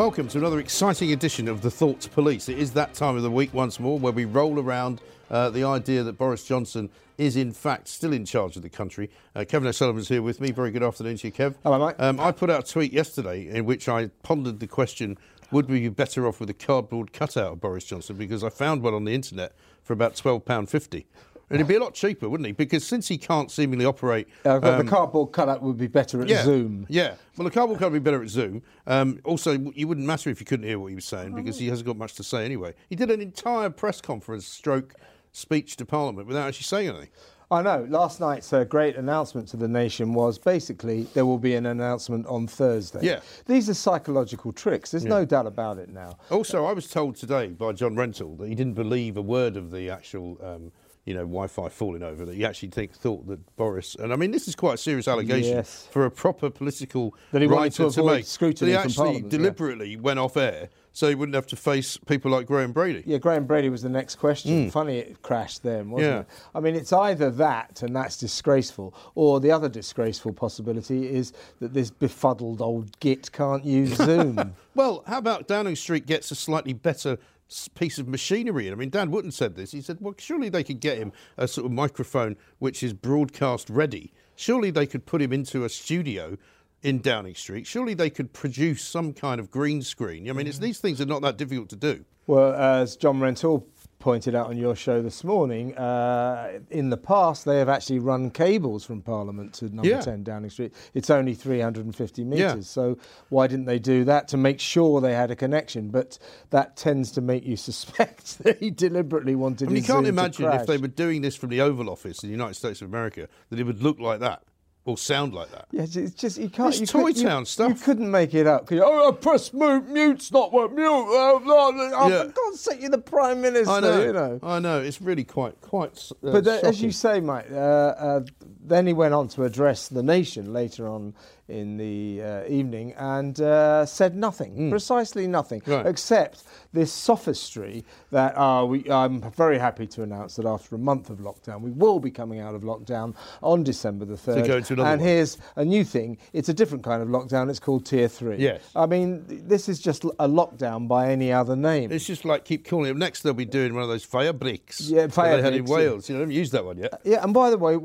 Welcome to another exciting edition of the Thoughts Police. It is that time of the week once more where we roll around uh, the idea that Boris Johnson is in fact still in charge of the country. Uh, Kevin O'Sullivan's here with me. Very good afternoon to you, Kev. Hello, mate. Um, I put out a tweet yesterday in which I pondered the question would we be better off with a cardboard cutout of Boris Johnson? Because I found one on the internet for about £12.50. It'd be a lot cheaper, wouldn't he? Because since he can't seemingly operate. Uh, the um, cardboard cutout would be better at yeah, Zoom. Yeah. Well, the cardboard cutout would be better at Zoom. Um, also, you wouldn't matter if you couldn't hear what he was saying because he hasn't got much to say anyway. He did an entire press conference stroke speech to Parliament without actually saying anything. I know. Last night's uh, great announcement to the nation was basically there will be an announcement on Thursday. Yeah. These are psychological tricks. There's no doubt about it now. Also, I was told today by John Rentoul that he didn't believe a word of the actual, um, you know, Wi-Fi falling over. That he actually think, thought that Boris, and I mean, this is quite a serious allegation Yes. for a proper political That he writer to avoid make. scrutiny that he actually Parliament, yeah. deliberately went off air so he wouldn't have to face people like Graham Brady. Yeah, Graham Brady was the next question. Hmm. Funny it crashed then, wasn't. Yeah. it? I mean, it's either that, and that's disgraceful, or the other disgraceful possibility is that this befuddled old git can't use Zoom. Well, how about Downing Street gets a slightly better piece of machinery in? I mean, Dan Wootton said this. He said, well, surely they could get him a sort of microphone which is broadcast ready. Surely they could put him into a studio in Downing Street. Surely they could produce some kind of green screen. I mean, it's, mm-hmm. these things are not that difficult to do. Well, as John Rentoul pointed out on your show this morning, uh, in the past they have actually run cables from Parliament to number Yeah. 10 Downing Street. It's only 350 metres, Yeah. so why didn't they do that to make sure they had a connection? But that tends to make you suspect that he deliberately wanted I mean, you can't imagine if they were doing this from the Oval Office in the United States of America that it would look like that or sound like that. Yeah, it's just you can't. It's you Toy could- you- Town stuff. You couldn't make it up. Could you? Oh, I press mute, mute's not work. Mute. Blah, blah. oh, Yeah. for God's sake, you're the prime minister. I know, You know. I know. It's really quite, quite. Uh, But uh, as you say, Mike. uh, uh, then he went on to address the nation later on in the uh, evening and uh, said nothing, precisely nothing. Right. except this sophistry that uh, we, I'm very happy to announce that after a month of lockdown, we will be coming out of lockdown on December the 3rd. go into another and one. here's a new thing. It's a different kind of lockdown. It's called Tier 3. Yes. I mean, this is just a lockdown by any other name. It's just like keep calling it. Next, they'll be doing one of those firebreaks. Yeah, that they had in firebreaks, yeah. Wales. You know, I haven't used that one yet. Yeah, and by the way,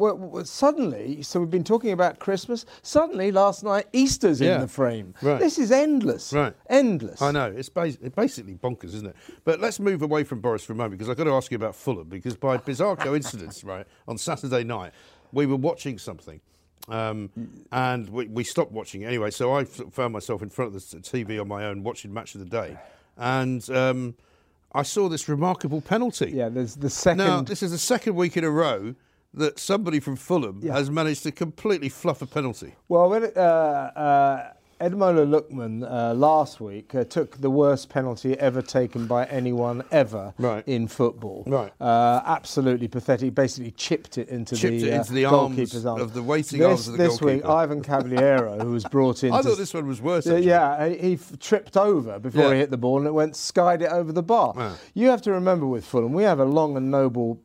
suddenly, so we've been talking about Christmas. Suddenly, last night, Easter's Yeah, in the frame. right. This is endless. Right. Endless. I know it's, bas- basically bonkers, isn't it? But let's move away from Boris for a moment because I've got to ask you about Fulham because by bizarre coincidence, right, on Saturday night we were watching something. Um, and we, we stopped watching it anyway, so I found myself in front of the TV on my own watching Match of the Day, and um, I saw this remarkable penalty. Yeah, there's the second. Now, this is the second week in a row that somebody from Fulham Yeah. has managed to completely fluff a penalty. Well, when it, uh, uh, Ademola Lookman uh, last week uh, took the worst penalty ever taken by anyone ever Right. in football. Right. Uh, absolutely pathetic. Basically chipped it into Chipped the, it uh, into the goalkeeper's arms. of the waiting this, arms of the This week. Ivan Cavaleiro, who was brought in. I thought this one was worse. Yeah, actually. yeah, he tripped over before Yeah. he hit the ball and it went skied it over the bar. Wow. You have to remember with Fulham, we have a long and noble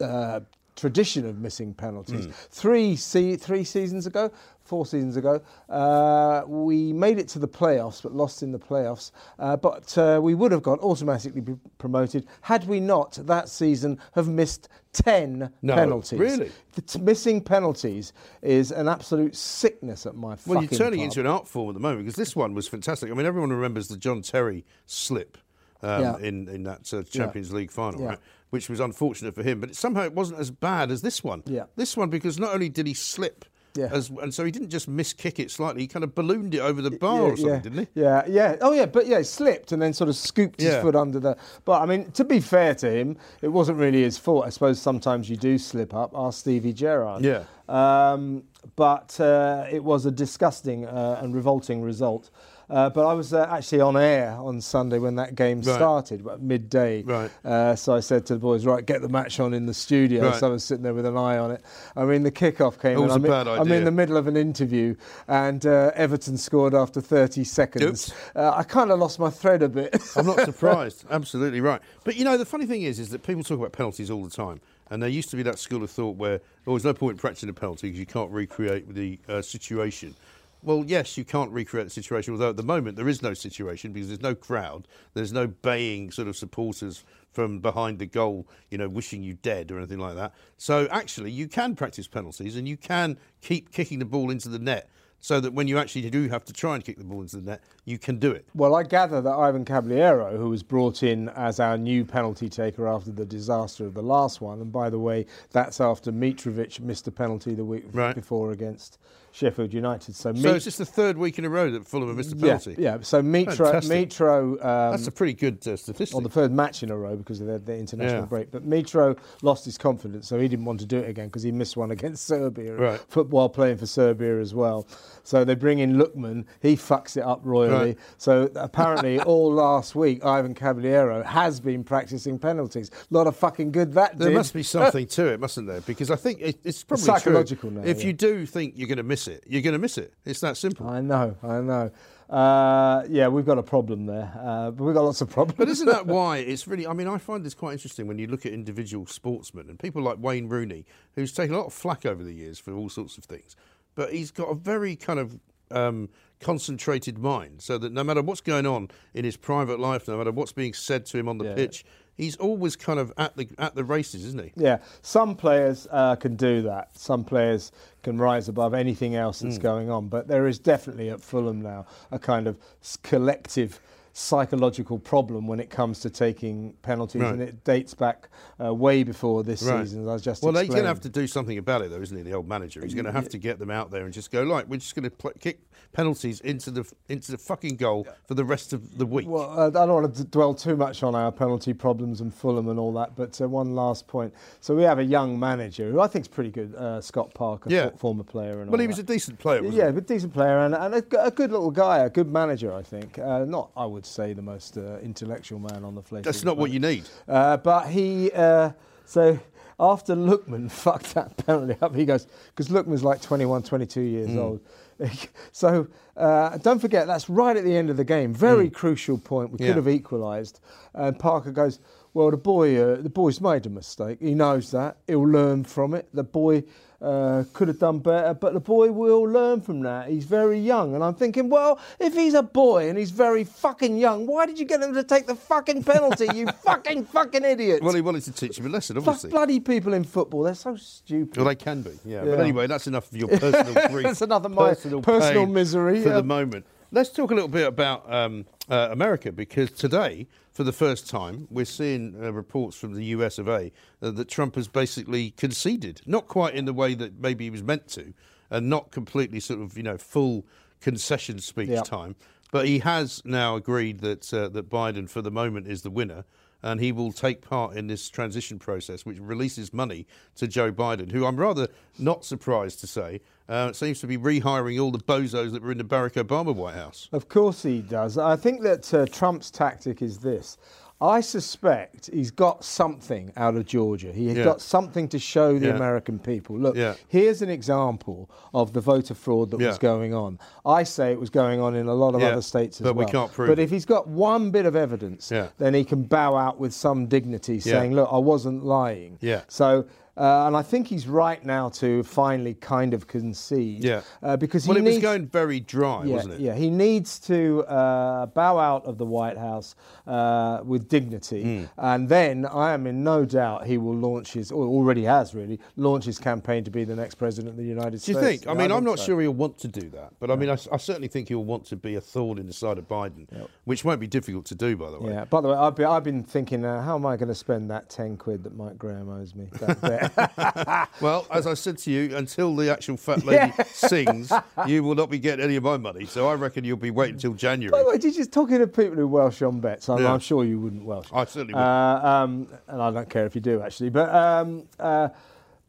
uh, tradition of missing penalties. Hmm. Three se- three seasons ago, four seasons ago. Uh, we made it to the playoffs, but lost in the playoffs. Uh, but uh, we would have got automatically promoted had we not that season have missed 10 No, penalties. really? The t- missing penalties is an absolute sickness at my Well, you're turning into an art form at the moment because this one was fantastic. I mean, everyone remembers the John Terry slip um, Yeah. in in that uh, Champions League final, Yeah. right? Which was unfortunate for him, but somehow it wasn't as bad as this one. Yeah. This one because not only did he slip, Yeah. as, and so he didn't just miss kick it slightly, he kind of ballooned it over the bar or something, yeah, didn't he? Yeah, yeah. Oh, yeah, but yeah, slipped and then sort of scooped his foot under the. But I mean, to be fair to him, it wasn't really his fault. I suppose sometimes you do slip up. Ask Stevie Gerrard. Yeah. Um, but uh, it was a disgusting uh, and revolting result. Uh, but I was uh, actually on air on Sunday when that game Right. started, about midday. Right. Uh, so I said to the boys, right, get the match on in the studio. Right. So I was sitting there with an eye on it. I mean, the kickoff came Always in. a I'm, bad in, I'm in the middle of an interview, and uh, Everton scored after 30 seconds. Uh, I kind of lost my thread a bit. I'm not surprised. Absolutely right. But you know, the funny thing is, is that people talk about penalties all the time, and there used to be that school of thought where oh, there's no point in practicing a penalty because you can't recreate the uh, situation. Well, yes, you can't recreate the situation, although at the moment there is no situation because there's no crowd, there's no baying sort of supporters from behind the goal, you know, wishing you dead or anything like that. So actually, you can practice penalties and you can keep kicking the ball into the net so that when you actually do have to try and kick the ball into the net, you can do it. Well, I gather that Ivan Cavaleiro, who was brought in as our new penalty taker after the disaster of the last one, and by the way, that's after Mitrovic missed a penalty the week Right. before against Sheffield United. So, So Mit- it's just the third week in a row that Fulham have missed a yeah, penalty. yeah. So Mitro, Fantastic. Mitro um, That's a pretty good uh, statistic. on the third match in a row because of the, the international Yeah. break. But Mitro lost his confidence, so he didn't want to do it again because he missed one against Serbia, Right. football playing for Serbia as well. So they bring in Lookman. he fucks it up royally. Right. So apparently, all last week, Ivan Cavaleiro has been practicing penalties. A lot of fucking good that there did. must be something to it, mustn't there? Because I think it, it's probably psychological true. now, If yeah. you do think you're going to miss it, you're going to miss it. It's that simple. I know, I know. Uh, yeah, we've got a problem there, uh, but we've got lots of problems. But isn't that why it's really? I mean, I find this quite interesting when you look at individual sportsmen and people like Wayne Rooney, who's taken a lot of flack over the years for all sorts of things, but he's got a very kind of um, concentrated mind, so that no matter what's going on in his private life, no matter what's being said to him on the Yeah. pitch, he's always kind of at the at the races, isn't he? Yeah, some players uh, can do that. Some players can rise above anything else that's going on. But there is definitely at Fulham now a kind of collective psychological problem when it comes to taking penalties, Right. and it dates back uh, way before this Right. season. As I just well, he's going to have to do something about it, though, isn't he? The old manager. He's going to have to get them out there and just go, like, we're just going to pl- kick penalties into the into the fucking goal for the rest of the week. Well, uh, I don't want to d- dwell too much on our penalty problems and Fulham and all that, but uh, one last point. So we have a young manager who I think is pretty good, uh, Scott Parker, Yeah. for- former player. And well, he was that. a decent player, wasn't yeah, he? but decent player and, and a, g- a good little guy, a good manager, I think. Uh, not, I would say, the most uh, intellectual man on the face. That's not what you need. Uh, but he, uh, so after Lookman fucked that penalty up, he goes, because Lookman's like 21, 22 years old. so uh, don't forget, that's right at the end of the game. Very crucial point. We Yeah. could have equalised. And Parker goes, well, the boy, uh, the boy's made a mistake. He knows that. He'll learn from it. The boy uh, could have done better, but the boy will learn from that. He's very young. And I'm thinking, well, if he's a boy and he's very fucking young, why did you get him to take the fucking penalty, you fucking fucking idiot? Well, he wanted to teach him a lesson, Fuck obviously. bloody people in football. They're so stupid. Well, they can be, yeah. Yeah. But anyway, that's enough of your personal grief. That's enough of my personal pain misery, for yeah. the moment. Let's talk a little bit about um, uh, America because today, for the first time, we're seeing uh, reports from the US of A uh, that Trump has basically conceded, not quite in the way that maybe he was meant to, and not completely sort of you know full concession speech Yeah. time, but he has now agreed that uh, that Biden, for the moment, is the winner. And he will take part in this transition process, which releases money to Joe Biden, who I'm rather not surprised to say uh, seems to be rehiring all the bozos that were in the Barack Obama White House. Of course he does. I think that uh, Trump's tactic is this. I suspect he's got something out of Georgia. He has Yeah. got something to show the Yeah. American people. Look, Yeah. here's an example of the voter fraud that was going on. I say it was going on in a lot of other states as but we well. can't prove But if he's got one bit of evidence, then he can bow out with some dignity, saying, "Look, I wasn't lying." Yeah. So Uh, and I think he's right now to finally kind of concede. Yeah. Uh, because well, he it needs, was going very dry, yeah, wasn't it? Yeah, he needs to uh, bow out of the White House uh, with dignity, Hmm. and then I am in no doubt he will launch his, or already has really, launched his campaign to be the next president of the United States. Do States. you think? I mean, I'm not so. sure he'll want to do that, but I mean, I, I certainly think he'll want to be a thorn in the side of Biden, which won't be difficult to do, by the way. Yeah. By the way, I've been, I've been thinking, uh, how am I going to spend that ten quid that Mike Graham owes me? Well, as I said to you, until the actual fat lady sings, you will not be getting any of my money. So I reckon you'll be waiting until January. By the way, did you talking to people who Welsh on bets? I'm, Yeah. I'm sure you wouldn't Welsh. I certainly would. Uh, um, and I don't care if you do actually. But um, uh,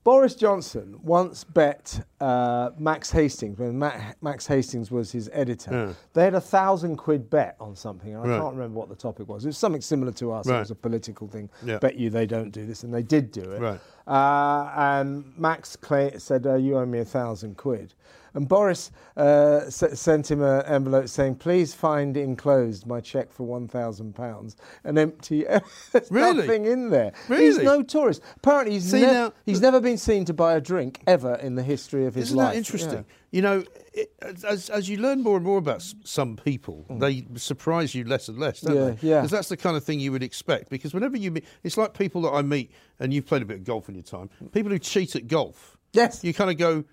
Boris Johnson once bet uh, Max Hastings when Ma- Max Hastings was his editor. Yeah. They had a thousand quid bet on something. And I Right. can't remember what the topic was. It was something similar to us. It was a political thing. Yeah. Bet you they don't do this, and they did do it. Right. Uh, and Max cla said, uh, "You owe me a thousand quid." And Boris uh, s- sent him an envelope saying, "Please find enclosed my cheque for one thousand pounds." An empty. There's Really? nothing in there. He's Really? notorious. Apparently, he's, See, nev- now- he's never been seen to buy a drink ever in the history of his Isn't life. that interesting? Yeah. You know, it, as, as you learn more and more about s- some people, Mm. they surprise you less and less, don't Yeah, they? yeah. Because that's the kind of thing you would expect. Because whenever you meet, it's like people that I meet, and you've played a bit of golf in your time, people who cheat at golf. Yes. You kind of go,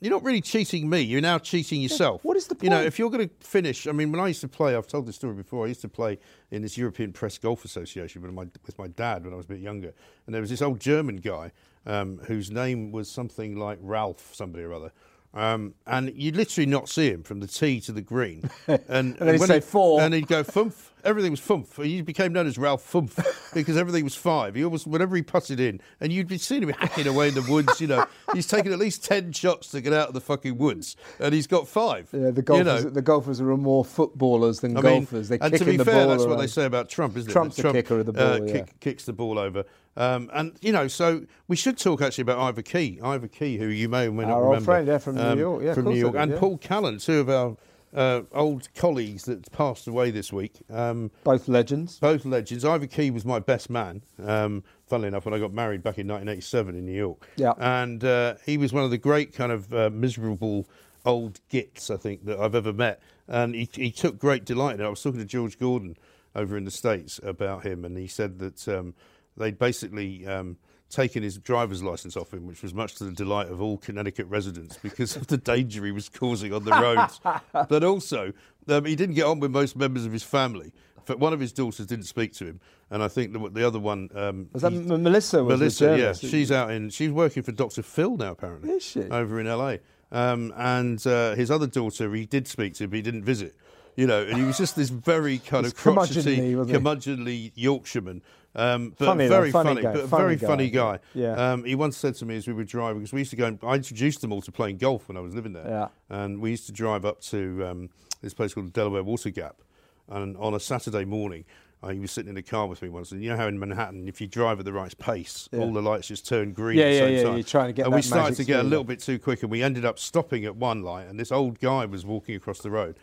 you're not really cheating me, you're now cheating yourself. what is the You know, if you're going to finish, I mean, when I used to play, I've told this story before, I used to play in this European Press Golf Association with my, with my dad when I was a bit younger. And there was this old German guy um, whose name was something like Ralph, somebody or other. Um, and you'd literally not see him from the tee to the green. And, then he'd when say he- four. And he'd go fumph. Everything was fumph. He became known as Ralph Fumph because everything was five. He always, whenever he putted in, and you'd be seeing him hacking away in the woods. You know, he's taken at least ten shots to get out of the fucking woods, and he's got five. Yeah, the You golfers, know, the golfers are more footballers than I mean, golfers. They're and to be the fair, ball that's what they say about Trump, isn't Trump's it? the Trump, kicker of the uh, ball, yeah. kick, kicks the ball over. Um, and you know, so we should talk actually about Ivor Key, Ivor Key, who you may or may not Our old remember, friend, yeah, from New um, York. Yeah, of from New York, and yeah. Paul Callan, two of our uh, old colleagues that passed away this week. Um, Both legends. both legends. Ivor Key was my best man. Um, funnily enough, when I got married back in 1987 in New York. Yeah. And uh, he was one of the great kind of uh, miserable old gits I think that I've ever met, and he, he took great delight in it. I was talking to George Gordon over in the states about him, and he said that um, they'd basically. Um, Taken his driver's license off him, which was much to the delight of all Connecticut residents because of the danger he was causing on the roads. but also, um, he didn't get on with most members of his family. Fact, one of his daughters didn't speak to him, and I think the, the other one. Um, Was that he- M- Melissa? Was Melissa, yeah, she's out in. She's working for Dr. Phil now, apparently. Is she? over in LA? Um, and uh, his other daughter, he did speak to, but he didn't visit. You know, and he was just this very kind of curmudgeonly, crotchety, curmudgeonly Yorkshireman. Um, but Funny though, very funny funny, guy, but funny very guy. funny guy. Yeah. Um, he once said to me as we were driving, because we used to go, and, I introduced them all to playing golf when I was living there. Yeah. And we used to drive up to um, this place called Delaware Water Gap. And on a Saturday morning, uh, he was sitting in the car with me once. And you know how in Manhattan, if you drive at the right pace, Yeah. all the lights just turn green Yeah, at the yeah, same yeah, time. you're trying to get And we started to get a little bit too quick, and we ended up stopping at one light. And this old guy was walking across the road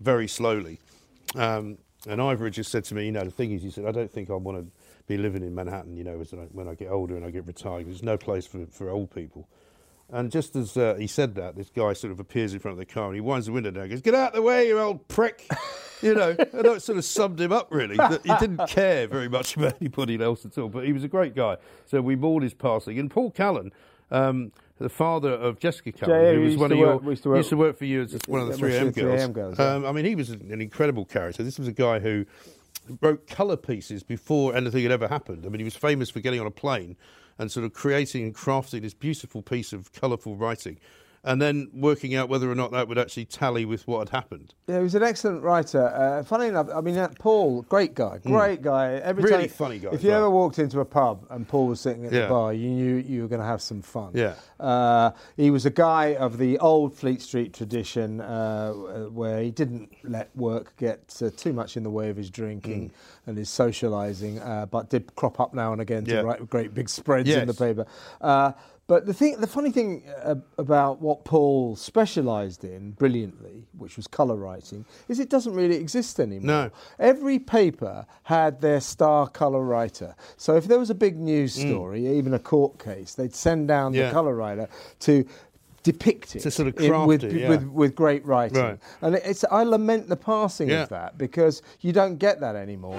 very slowly. Um, and Ivor just said to me, you know, the thing is, he said, I don't think I want to be living in Manhattan, you know, when I get older and I get retired. There's no place for, for old people. And just as uh, he said that, this guy sort of appears in front of the car and he winds the window down and goes, Get out of the way, you old prick. you know, and that sort of summed him up, really. That he didn't care very much about anybody else at all, but he was a great guy. So we mourned his passing. And Paul Callan, um, the father of Jessica Yeah, who was used one to of your, work- we used to work- work for you as one of the 3M girls. 3M girls, yeah. Um, I mean, he was an incredible character. This was a guy who wrote colour pieces before anything had ever happened. I mean, he was famous for getting on a plane and sort of creating and crafting this beautiful piece of colourful writing, and then working out whether or not that would actually tally with what had happened. Yeah, he was an excellent writer. Uh, funny enough, I mean, uh, Paul, great guy, great guy. Every Hmm. Really time, funny guy If you well. ever walked into a pub and Paul was sitting at Yeah. the bar, you knew you were going to have some fun. Yeah. Uh, he was a guy of the old Fleet Street tradition, uh, where he didn't let work get uh, too much in the way of his drinking and his socialising, uh, but did crop up now and again to Hmm. Yeah. write great big spreads in the Yes. paper. But the thing, the funny thing uh, about what Paul specialised in brilliantly, which was colour writing, is it doesn't really exist anymore. No. Every paper had their star colour writer. So if there was a big news story, even a court case, they'd send down Mm. Yeah. the colour writer to depict it To sort of in- craft with, it, yeah. with, with great writing. Right. And it's, I lament the passing Yeah. of that because you don't get that anymore.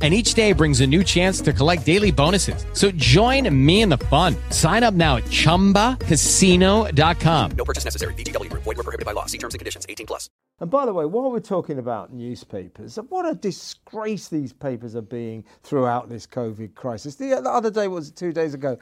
And each day brings a new chance to collect daily bonuses. So join me in the fun. Sign up now at chumbacasino.com. No purchase necessary. VGW Group. Void were prohibited by law. See terms and conditions. 18 plus. And by the way, while we're talking about newspapers, what a disgrace these papers are being throughout this COVID crisis. The, the other day, was it two days ago?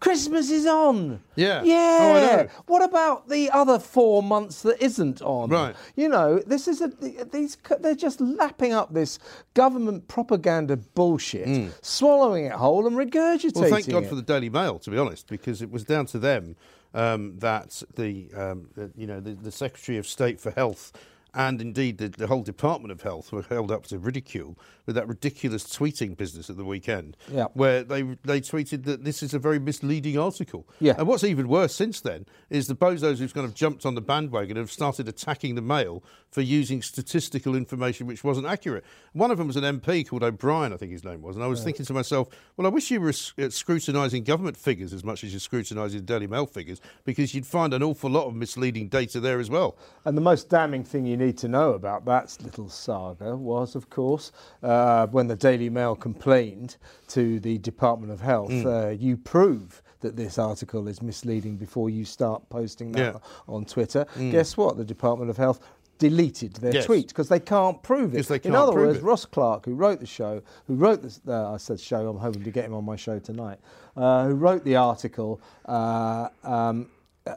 Christmas is on. Yeah. Yeah. Oh, I know. What about the other four months that isn't on? Right. You know, this is a these they're just lapping up this government propaganda bullshit, swallowing it whole and regurgitating. Well, thank God it. for the Daily Mail, to be honest, because it was down to them um, that the, um, the you know the, the Secretary of State for Health and indeed the, the whole Department of Health were held up to ridicule with that ridiculous tweeting business at the weekend, Yeah. where they they tweeted that this is a very misleading article. Yeah. And what's even worse since then is the bozos who've kind of jumped on the bandwagon and have started attacking the Mail for using statistical information which wasn't accurate. One of them was an MP called O'Brien, I think his name was, and I was thinking to myself, well, I wish you were uh, scrutinising government figures as much as you're scrutinising Daily Mail figures, because you'd find an awful lot of misleading data there as well. And the most damning thing you need to know about that little saga was, of course, uh, when the Daily Mail complained to the Department of Health, Hmm. uh, you prove that this article is misleading before you start posting that Yeah. On Twitter. Guess what? The Department of Health deleted their Yes. tweet because they can't prove it. They In can't other words, it. Ross Clark, who wrote the show, who wrote this, uh, I said show, I'm hoping to get him on my show tonight, uh, who wrote the article, uh, um, uh,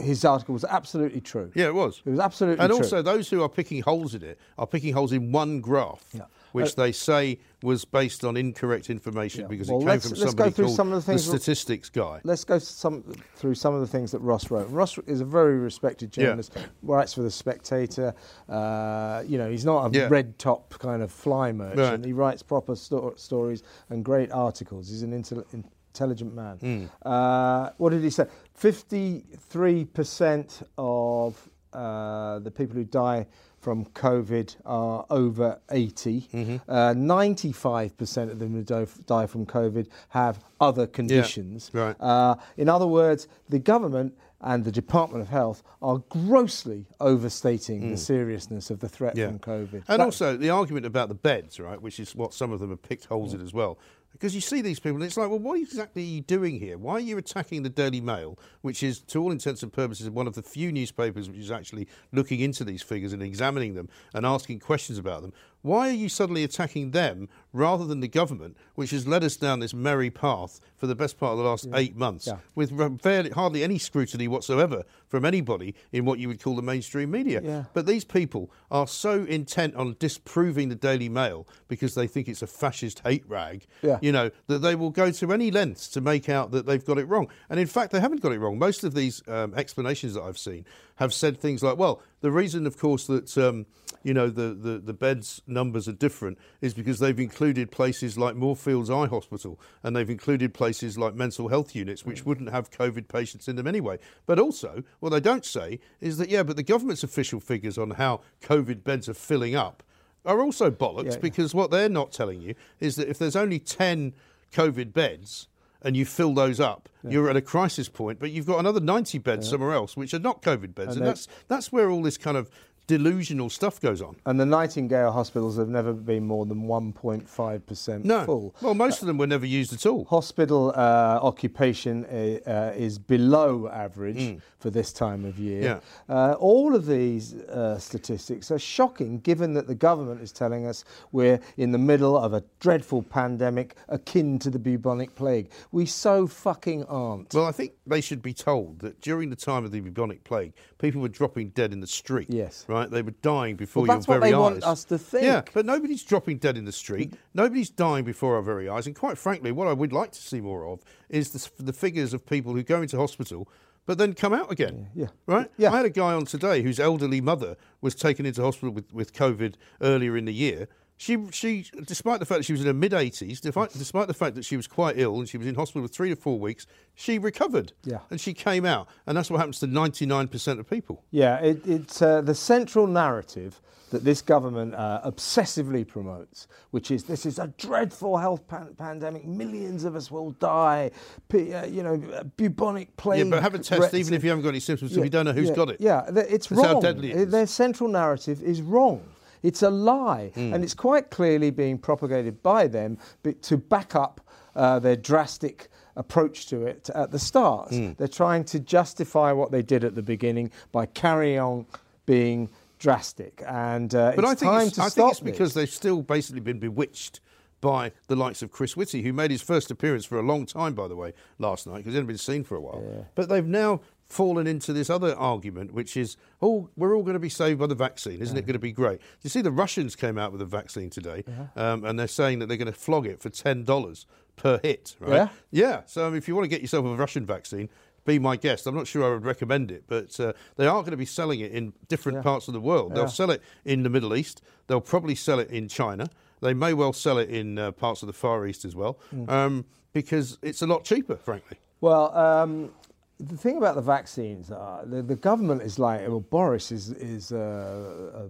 his article was absolutely true. Yeah, it was. It was absolutely true. And true. also, those who are picking holes in it are picking holes in one graph, Yeah. Which Uh, they say was based on incorrect information Yeah. because Well, it came from go somebody through called some of the things- statistics guy. Let's go some, through some of the things that Ross wrote. Ross is a very respected Yeah. journalist, writes for The Spectator. Uh, you know, he's not a Yeah. red top kind of fly merchant. Right. He writes proper sto- stories and great articles. He's an intel- intelligent man. Hmm. Uh, what did he say? 53% of uh, the people who die from COVID are over 80. Mm-hmm. Uh, 95% of them who die, die from COVID have other conditions. right. Uh, in other words, the government and the Department of Health are grossly overstating the seriousness of the threat from COVID. And That- also the argument about the beds, right, which is what some of them have picked holes in as well. Because you see these people, and it's like, well, what exactly are you doing here? Why are you attacking the Daily Mail, which is, to all intents and purposes, one of the few newspapers which is actually looking into these figures and examining them and asking questions about them? Why are you suddenly attacking them rather than the government, which has led us down this merry path for the best part of the last eight months, Yeah. with fairly, hardly any scrutiny whatsoever from anybody in what you would call the mainstream media? Yeah. But these people are so intent on disproving the Daily Mail because they think it's a fascist hate rag, Yeah. you know, that they will go to any lengths to make out that they've got it wrong. And in fact, they haven't got it wrong. Most of these um, explanations that I've seen have said things like, well, the reason, of course, that, um, you know, the, the, the beds numbers are different is because they've included places like Moorfields Eye Hospital and they've included places like mental health units, which wouldn't have COVID patients in them anyway. But also, what they don't say is that, yeah, but the government's official figures on how COVID beds are filling up are also bollocks Yeah. because what they're not telling you is that if there's only 10 COVID beds and you fill those up, you're at a crisis point, but you've got another 90 beds somewhere else which are not COVID beds. And And, that's, that's where all this kind of delusional stuff goes on. and the Nightingale hospitals have never been more than 1.5% No. full. Well, most of them were never used at all. Hospital uh, occupation uh, uh, is below average for this time of year. Mm. Yeah. Uh, all of these uh, statistics are shocking given that the government is telling us we're in the middle of a dreadful pandemic akin to the bubonic plague. We so fucking aren't. Well, I think they should be told that during the time of the bubonic plague, people were dropping dead in the street. Yes. Right? Right? They were dying before Well, your that's what very they eyes. want us to think. Yeah, but nobody's dropping dead in the street. Nobody's dying before our very eyes. And quite frankly, what I would like to see more of is the, the figures of people who go into hospital but then come out again. Yeah. Right? Yeah. I had a guy on today whose elderly mother was taken into hospital with, with COVID earlier in the year. She, she, despite the fact that she was in her mid 80s, despite, despite the fact that she was quite ill and she was in hospital for three to four weeks, she recovered. Yeah. And she came out. And that's what happens to 99% of people. Yeah, it, it's uh, the central narrative that this government uh, obsessively promotes, which is this is a dreadful health pan- pandemic. Millions of us will die. P- uh, you know, uh, bubonic plague. Yeah, but have a test even if you haven't got any symptoms, Yeah, we don't know who's yeah, got it. Yeah, it's That's how wrong. deadly it. Their central narrative is wrong. It's a lie, Hmm. and it's quite clearly being propagated by them to back up uh, their drastic approach to it at the start. Hmm. They're trying to justify what they did at the beginning by carrying on being drastic, and uh, But it's I think time it's, to I stop think it's this. because they've still basically been bewitched by the likes of Chris Whitty, who made his first appearance for a long time, by the way, last night, because he hadn't been seen for a while. But they've now fallen into this other argument, which is, oh, we're all going to be saved by the vaccine. Isn't it going to be great? You see, the Russians came out with a vaccine today, um, and they're saying that they're going to flog it for $10 per hit, right? Yeah? Yeah. So if you want to get yourself a Russian vaccine, be my guest. I'm not sure I would recommend it, but uh, they are going to be selling it in different parts of the world. They'll sell it in the Middle East. They'll probably sell it in China. They may well sell it in uh, parts of the Far East as well, Mm. um, because it's a lot cheaper, frankly. Well, um, the thing about the vaccines, uh, the, the government is like, well, Boris is is uh, uh,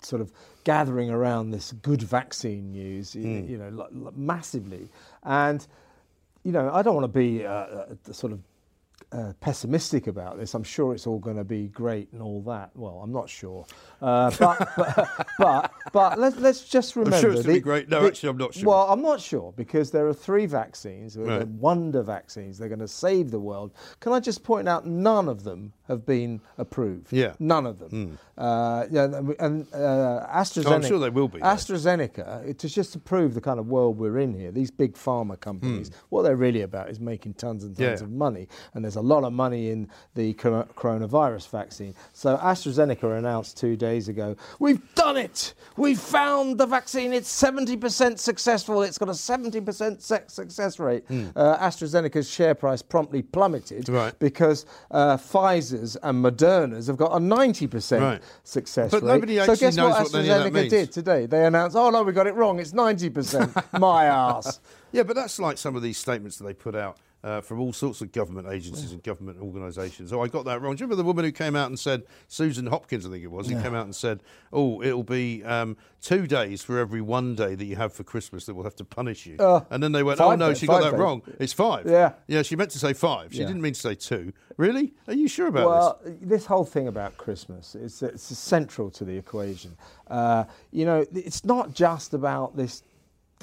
sort of gathering around this good vaccine news, y- Hmm. you know, massively, and you know, I don't want to be uh, uh, sort of. Uh, pessimistic about this. I'm sure it's all going to be great and all that. Well, I'm not sure, uh, but, but but but let's let's just remember. sure it's gonna be great. No, actually, I'm not sure. Well, I'm not sure because there are three vaccines. Right. wonder vaccines. They're going to save the world. Can I just point out none of them have been approved? Yeah. None of them. Uh, yeah, and- and uh, AstraZeneca. sure they will be. AstraZeneca, It's just to prove the kind of world we're in here, these big pharma companies, what they're really about is making tons and tons. Yeah. of money. And there's a lot of money in the coronavirus vaccine. So AstraZeneca announced two days ago, we've done it! We've found the vaccine. It's 70% successful. It's got a 70% se- success rate. Uh, AstraZeneca's share price promptly plummeted. Right. because uh, Pfizer's and Moderna's have got a 90% Right. success But rate. nobody so actually guess knows what what any of that AstraZeneca means. did today? They announced, oh no, we got it wrong. It's 90%. My ass. Yeah, but that's like some of these statements that they put out uh, from all sorts of government agencies and government organisations. Oh, I got that wrong. Do you remember the woman who came out and said, Susan Hopkins, I think it was, who came out and said, oh, it'll be um, two days for every one day that you have for Christmas that will have to punish you. Uh, and then they went, oh, no, days, she got that days. wrong. It's five. Yeah. Yeah, she meant to say five. She Yeah. didn't mean to say two. Really? Are you sure about well, this? Well, this whole thing about Christmas is it's central to the equation. Uh, you know, it's not just about this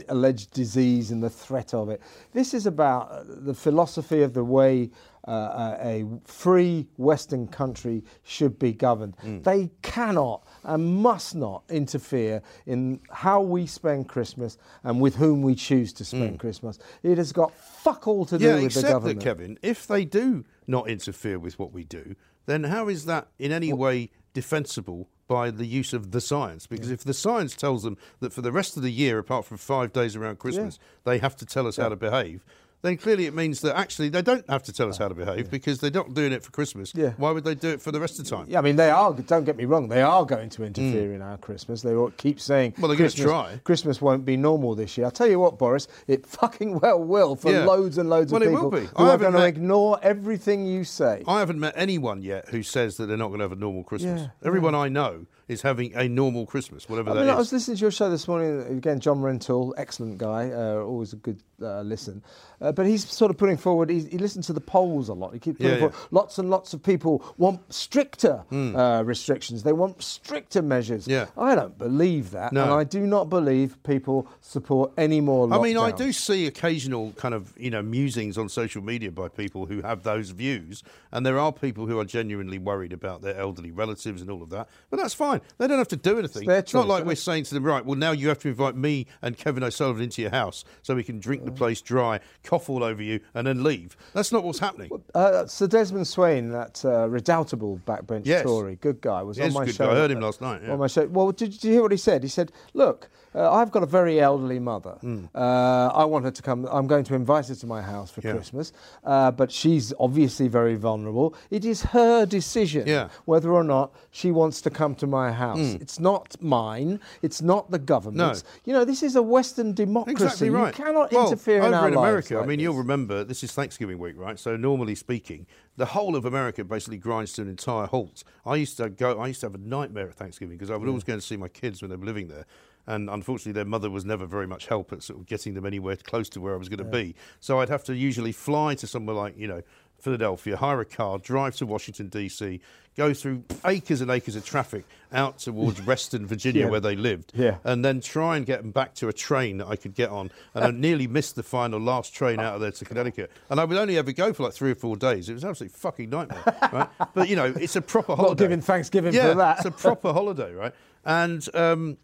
alleged disease and the threat of it. This is about uh, the philosophy of the way uh, a a free Western country should be governed. Hmm. They cannot and must not interfere in how we spend Christmas and with whom we choose to spend Christmas. It has got fuck all to do. Yeah, with the except that. Kevin, if they do not interfere with what we do, then how is that in any way defensible by the use of the science? Because if the science tells them that for the rest of the year, apart from five days around Christmas, they have to tell us how to behave, then clearly it means that actually they don't have to tell us how to behave because they're not doing it for Christmas. Yeah. Why would they do it for the rest of the time? Yeah, I mean, they are. Don't get me wrong. They are going to interfere mm. in our Christmas. They will keep saying. Well, they're gonna Christmas, try. Christmas won't be normal this year. I'll tell you what, Boris, it fucking well will for Yeah. loads and loads of people. Well, of it people will be. who I are going to ignore everything you say. I haven't met anyone yet who says that they're not going to have a normal Christmas. Yeah, Everyone I know is having a normal Christmas, whatever I that mean, is. I was listening to your show this morning again. John Rentoul, excellent guy, uh, always a good uh, listen. Uh, but he's sort of putting forward. He, he listens to the polls a lot. He keeps putting Yeah, forward. yeah. Lots and lots of people want stricter uh, restrictions. They want stricter measures. Yeah. I don't believe that, No. and I do not believe people support any more. I mean, I do see occasional kind of you know musings on social media by people who have those views, and there are people who are genuinely worried about their elderly relatives and all of that. But that's fine. Fine. They don't have to do anything. their It's not like we're saying to them, right, well, now you have to invite me and Kevin O'Sullivan into your house so we can drink Mm. the place dry, cough all over you, and then leave. That's not what's happening. Uh, Sir Desmond Swayne, that uh, redoubtable backbench Yes. Tory, good guy, was He on my good show. guy. I heard him last night, yeah. On my show. Well, did, did you hear what he said? He said, "Look, uh, I've got a very elderly mother. Hmm. Uh, I want her to come. I'm going to invite her to my house for Yeah. Christmas, uh, but she's obviously very vulnerable. It is her decision Yeah. Whether or not she wants to come to my house. It's not mine. It's not the government's. You know, this is a Western democracy. Exactly right. You cannot well, interfere over in our in America. I like mean, you'll remember this is Thanksgiving week, right? So normally speaking, the whole of America basically grinds to an entire halt. I used to go. I used to have a nightmare at Thanksgiving because I would always go and see my kids when they were living there. And unfortunately, their mother was never very much help at sort of getting them anywhere close to where I was going to be. So I'd have to usually fly to somewhere like, you know, Philadelphia, hire a car, drive to Washington, D.C., go through acres and acres of traffic out towards Reston, Virginia, Yeah. where they lived, Yeah. and then try and get them back to a train that I could get on. And I nearly missed the final last train out of there to Connecticut. And I would only ever go for like three or four days. It was absolutely fucking nightmare, right? But you know, it's a proper holiday. giving Thanksgiving yeah, for that. it's a proper holiday, right? And um,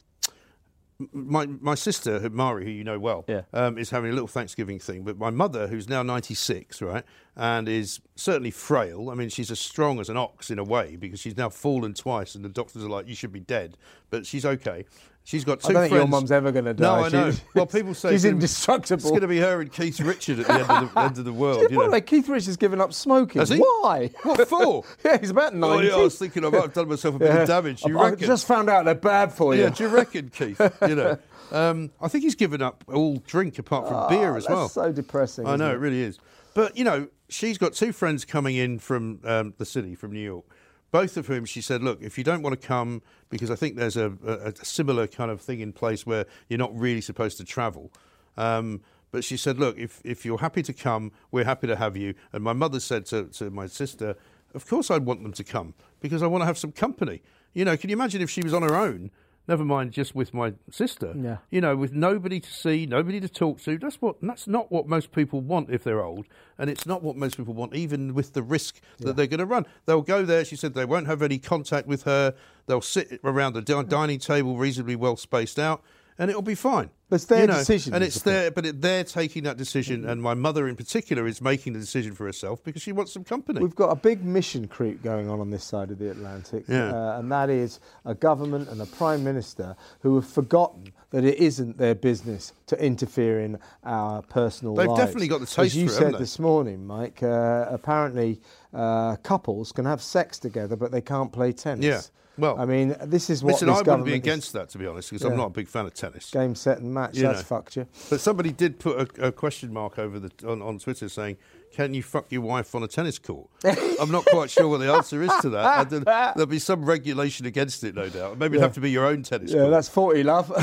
my my sister Mari, who you know well, Yeah. um, is having a little Thanksgiving thing. But my mother, who's now ninety six, right, and is certainly frail. I mean, she's as strong as an ox in a way because she's now fallen twice, and the doctors are like, "You should be dead," but she's okay. She's got two I don't think your mum's ever gonna die. No. I know. She's- well, people say she's indestructible. It's going to be her and Keith Richard at the end of the, end of the world. You by the know. way, Keith Richards given up smoking. Has he? Why? What for? yeah, he's about Oh, 90. yeah, I was thinking I might have done myself a bit Yeah. of damage. You I- I just found out they're bad for you. Yeah, do you reckon, Keith? You know, um, I think he's given up all drink apart from beer as Oh, that's well. so depressing, I know it it? really is. But you know, she's got two friends coming in from um, the city, from New York. Both of whom she said, "Look, if you don't want to come, because I think there's a, a, a similar kind of thing in place where you're not really supposed to travel." Um, but she said, "Look, if if you're happy to come, we're happy to have you." And my mother said to, to my sister, "Of course, I'd want them to come because I want to have some company." You know, can you imagine if she was on her own? Never mind, just with my sister. Yeah. You know, with nobody to see, nobody to talk to. That's what. That's not what most people want if they're old, and it's not what most people want, even with the risk that they're going to run. They'll go there. She said they won't have any contact with her. They'll sit around the di- dining table, reasonably well spaced out, and it'll be fine. But it's their You know, decision, and it's their. But it, they're taking that decision, and my mother in particular is making the decision for herself because she wants some company. We've got a big mission creep going on on this side of the Atlantic, Yeah. uh, and that is a government and a prime minister who have forgotten that it isn't their business to interfere in our personal lives. They've definitely got the As taste you for it, said this morning, Mike. Uh, apparently, uh, couples can have sex together, but they can't play tennis. Yeah. Well, I mean, this is what Listen, this I wouldn't be is- against that to be honest, because Yeah. I'm not a big fan of tennis. game, set, and match. You That's know. fucked you. But somebody did put a, a question mark over the on, on Twitter saying, "Can you fuck your wife on a tennis court?" I'm not quite sure what the answer is to that. There'll be some regulation against it, no doubt. Maybe it'd have to be your own tennis Yeah, court. that's forty, love.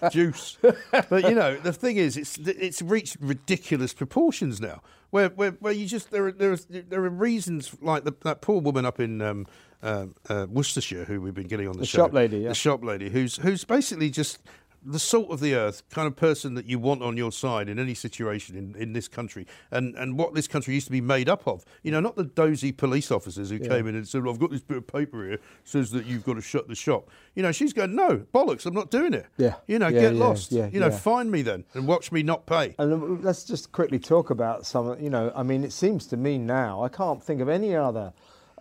juice. but you know, the thing is, it's it's reached ridiculous proportions now. Where where, where you just there are there are, there are reasons like the, that poor woman up in. Um, um, uh, Worcestershire, who we've been getting on the, The show, shop lady, yeah. the shop lady, who's who's basically just the salt of the earth kind of person that you want on your side in any situation in, in this country, and and what this country used to be made up of. You know, not the dozy police officers who came in and said, well, "I've got this bit of paper here says that you've got to shut the shop." You know, she's going, "No, bollocks, I'm not doing it." Yeah. You know, Yeah, get yeah, lost. yeah, you know, yeah. find me then and watch me not pay. And let's just quickly talk about some. You know, I mean, it seems to me now I can't think of any other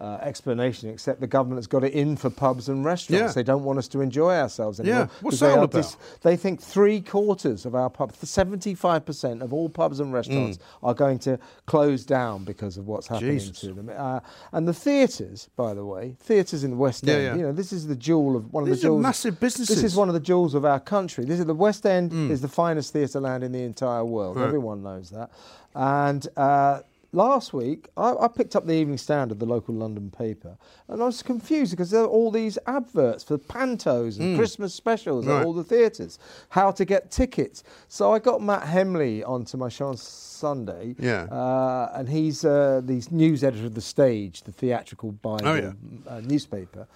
uh, explanation except the government has got it in for pubs and restaurants. Yeah. They don't want us to enjoy ourselves anymore. Yeah. What's they that all are about? they think three quarters of our pubs, seventy-five percent of all pubs and restaurants are going to close down because of what's happening Mm. Jesus. to them. Uh, and the theatres, by the way, theatres in the West Yeah, End. yeah. You know, this is the jewel of one These of the jewels. massive business. This is one of the jewels of our country. This is the West End is the finest theatre land in the entire world. Right. Everyone knows that. And uh, last week, I, I picked up the Evening Standard, the local London paper, and I was confused because there are all these adverts for pantos and Christmas specials Mm. Right. at all the theatres, how to get tickets. So I got Matt Hemley onto my show on Sunday, Yeah. uh, and he's uh, the news editor of the Stage, the theatrical Bible Oh, yeah. uh, newspaper.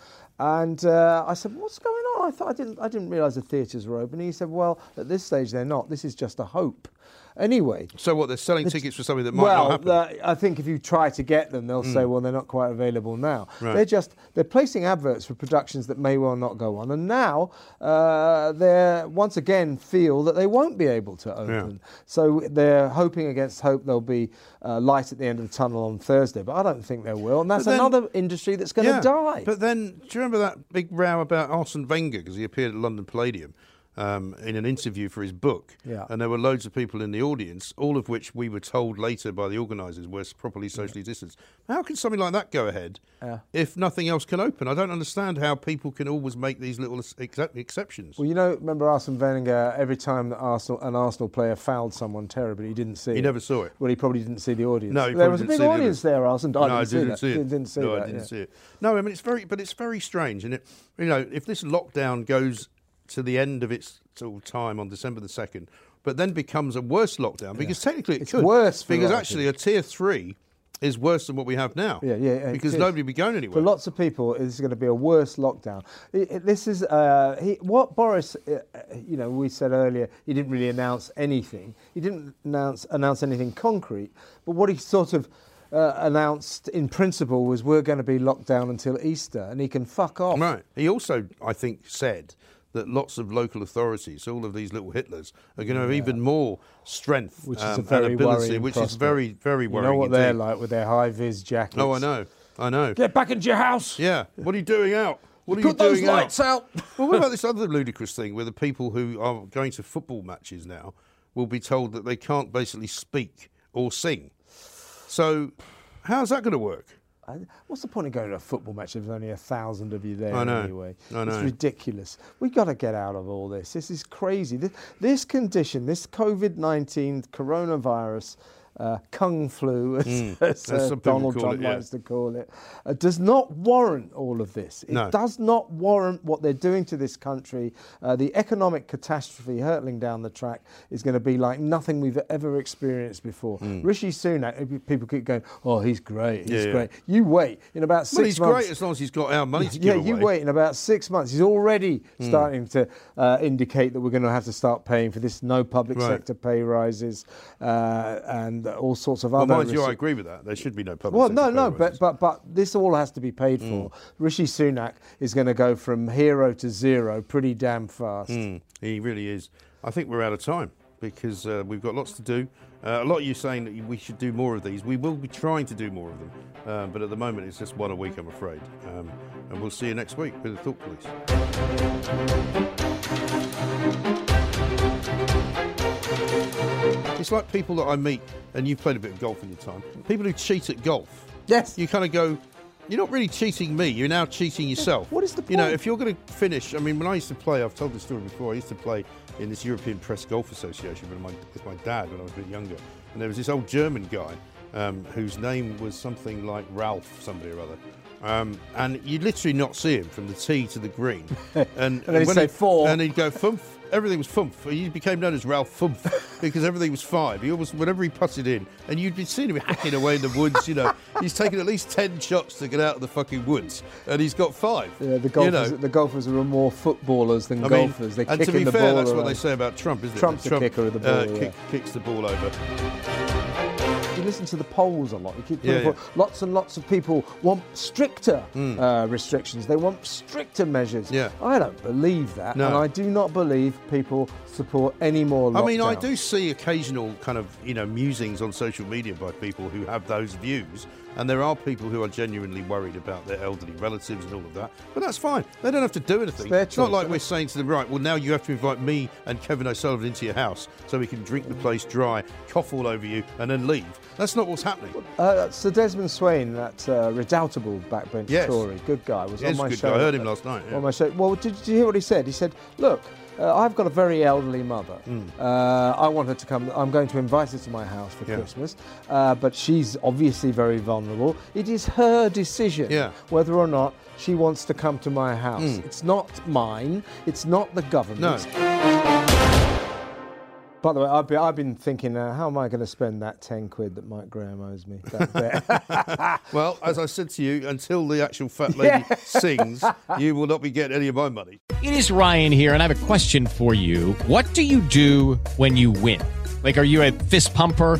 And uh, I said, "What's going on?" "Oh, I thought I didn't. I didn't realise the theatres were open." He said, "Well, at this stage they're not. This is just a hope." Anyway, So what? They're selling tickets for something that might well, not happen. I think if you try to get them, they'll say, "Well, they're not quite available now." Right. They're just they're placing adverts for productions that may well not go on, and now uh, they're once again feel that they won't be able to open. So they're hoping against hope there'll be uh, light at the end of the tunnel on Thursday, but I don't think there will, and that's then- another industry that's going to Yeah, die. But then, do you remember that big row about Arsene Wenger because he appeared at London Palladium um, in an interview for his book? Yeah. And there were loads of people in the audience, all of which we were told later by the organisers were properly socially distanced. How can something like that go ahead Yeah. if nothing else can open? I don't understand how people can always make these little ex- exceptions. Well, you know, remember Arsene Wenger? Every time that Arsenal, an Arsenal player fouled someone terribly, he didn't see. He it. never saw it. Well, he probably didn't see the audience. No, he there was a big see the audience there, Arsene. I no, didn't I see didn't that. see it. Didn't, didn't see no, that. I didn't yeah. see it. No, I mean it's very, but it's very strange, and it, you know, if this lockdown goes to the end of its sort of time on December the second, but then becomes a worse lockdown because technically it It's could worse because a lot of actually a tier three is worse than what we have now. Yeah, yeah, yeah, Because is. nobody will be going anywhere. For lots of people, it's going to be a worse lockdown. It- it- this is uh, he, what Boris. Uh, you know, we said earlier he didn't really announce anything. He didn't announce announce anything concrete. But what he sort of uh, announced in principle was we're going to be locked down until Easter, and he can fuck off. Right. He also, I think, said that lots of local authorities, all of these little Hitlers, are going to have even more strength Which is um, a very and ability, worrying which prospect. is very, very You worrying. know what they're like with their high vis jackets. Oh, I know. I know. Get back into your house. Yeah. What are you doing out? What are Put you those doing lights out. well, what about this other ludicrous thing where the people who are going to football matches now will be told that they can't basically speak or sing? So, how's that going to work? I- What's the point of going to a football match if there's only a thousand of you there I know. anyway? I It's ridiculous. We've got to get out of all this. This is crazy. This, this condition, this COVID 19 coronavirus. Uh, kung flu, as, Hmm. as uh, Donald Trump it, yeah. likes to call it, uh, does not warrant all of this. It No. does not warrant what they're doing to this country. Uh, the economic catastrophe hurtling down the track is going to be like nothing we've ever experienced before. Rishi Sunak, people keep going, oh, he's great, he's. Yeah, yeah. great. You wait in about six Well, he's months. great as long as he's got our money to yeah, give you away. wait in about six months. He's already Hmm. starting to uh, indicate that we're going to have to start paying for this. No public Right. sector pay rises uh, and all sorts of Well, other. mind you, I agree with that. There should be no public. well, no, no, but, but but this all has to be paid for. Rishi Sunak is going to go from hero to zero pretty damn fast. Mm, he really is. I think we're out of time because uh, we've got lots to do. Uh, a lot of you saying that we should do more of these. We will be trying to do more of them, um, but at the moment it's just one a week, I'm afraid. Um, and we'll see you next week with the Thought Police. It's like people that I meet, and you've played a bit of golf in your time. People who cheat at golf. Yes. You kind of go, you're not really cheating me. You're now cheating yourself. What is the You know, point? if you're going to finish, I mean, when I used to play, I've told this story before. I used to play in this European Press Golf Association with my, with my dad when I was a bit younger, and there was this old German guy um, whose name was something like Ralph, somebody or other. Um, and you'd literally not see him from the tee to the green. And, And then he'd say he- four. And he'd go fumf. Everything was fumf. He became known as Ralph Fumf because everything was five. He always, whenever he putted in, and you'd be seeing him hacking away in the woods. You know, he's taken at least ten shots to get out of the fucking woods, and he's got five. Yeah, the You golfers, know, the golfers are more footballers than I mean, golfers. They're and to be the fair, ball that's what they say about Trump, isn't it? Trump's the kicker of the uh, ball, kick- kicks the ball over. Listen to the polls a lot. You keep Yeah, putting yeah. lots and lots of people want stricter uh, restrictions. They want stricter measures. Yeah. I don't believe that, No. and I do not believe people support any more. I mean, I do see occasional kind of you know musings on social media by people who have those views, and there are people who are genuinely worried about their elderly relatives and all of that. But that's fine; they don't have to do anything. their It's not like we're saying to them, right? Well, now you have to invite me and Kevin O'Sullivan into your house so we can drink the place dry, cough all over you, and then leave. That's not what's happening. Uh, Sir Desmond Swayne, that uh, redoubtable backbench Yes. Tory, good guy, was He on my good show. guy. I heard him last night, yeah. On my show. Well, did, did you hear what he said? He said, "Look, uh, I've got a very elderly mother. Hmm. Uh, I want her to come. I'm going to invite her to my house for Yeah. Christmas, uh, but she's obviously very vulnerable. It is her decision Yeah. whether or not." She wants to come to my house. It's not mine. It's not the No. Government's. By the way, I've been, I've been thinking, uh, how am I going to spend that 10 quid that Mike Graham owes me? That bet. Well, as I said to you, until the actual fat lady sings, you will not be getting any of my money. It is Ryan here, and I have a question for you. What do you do when you win? Like, are you a fist pumper?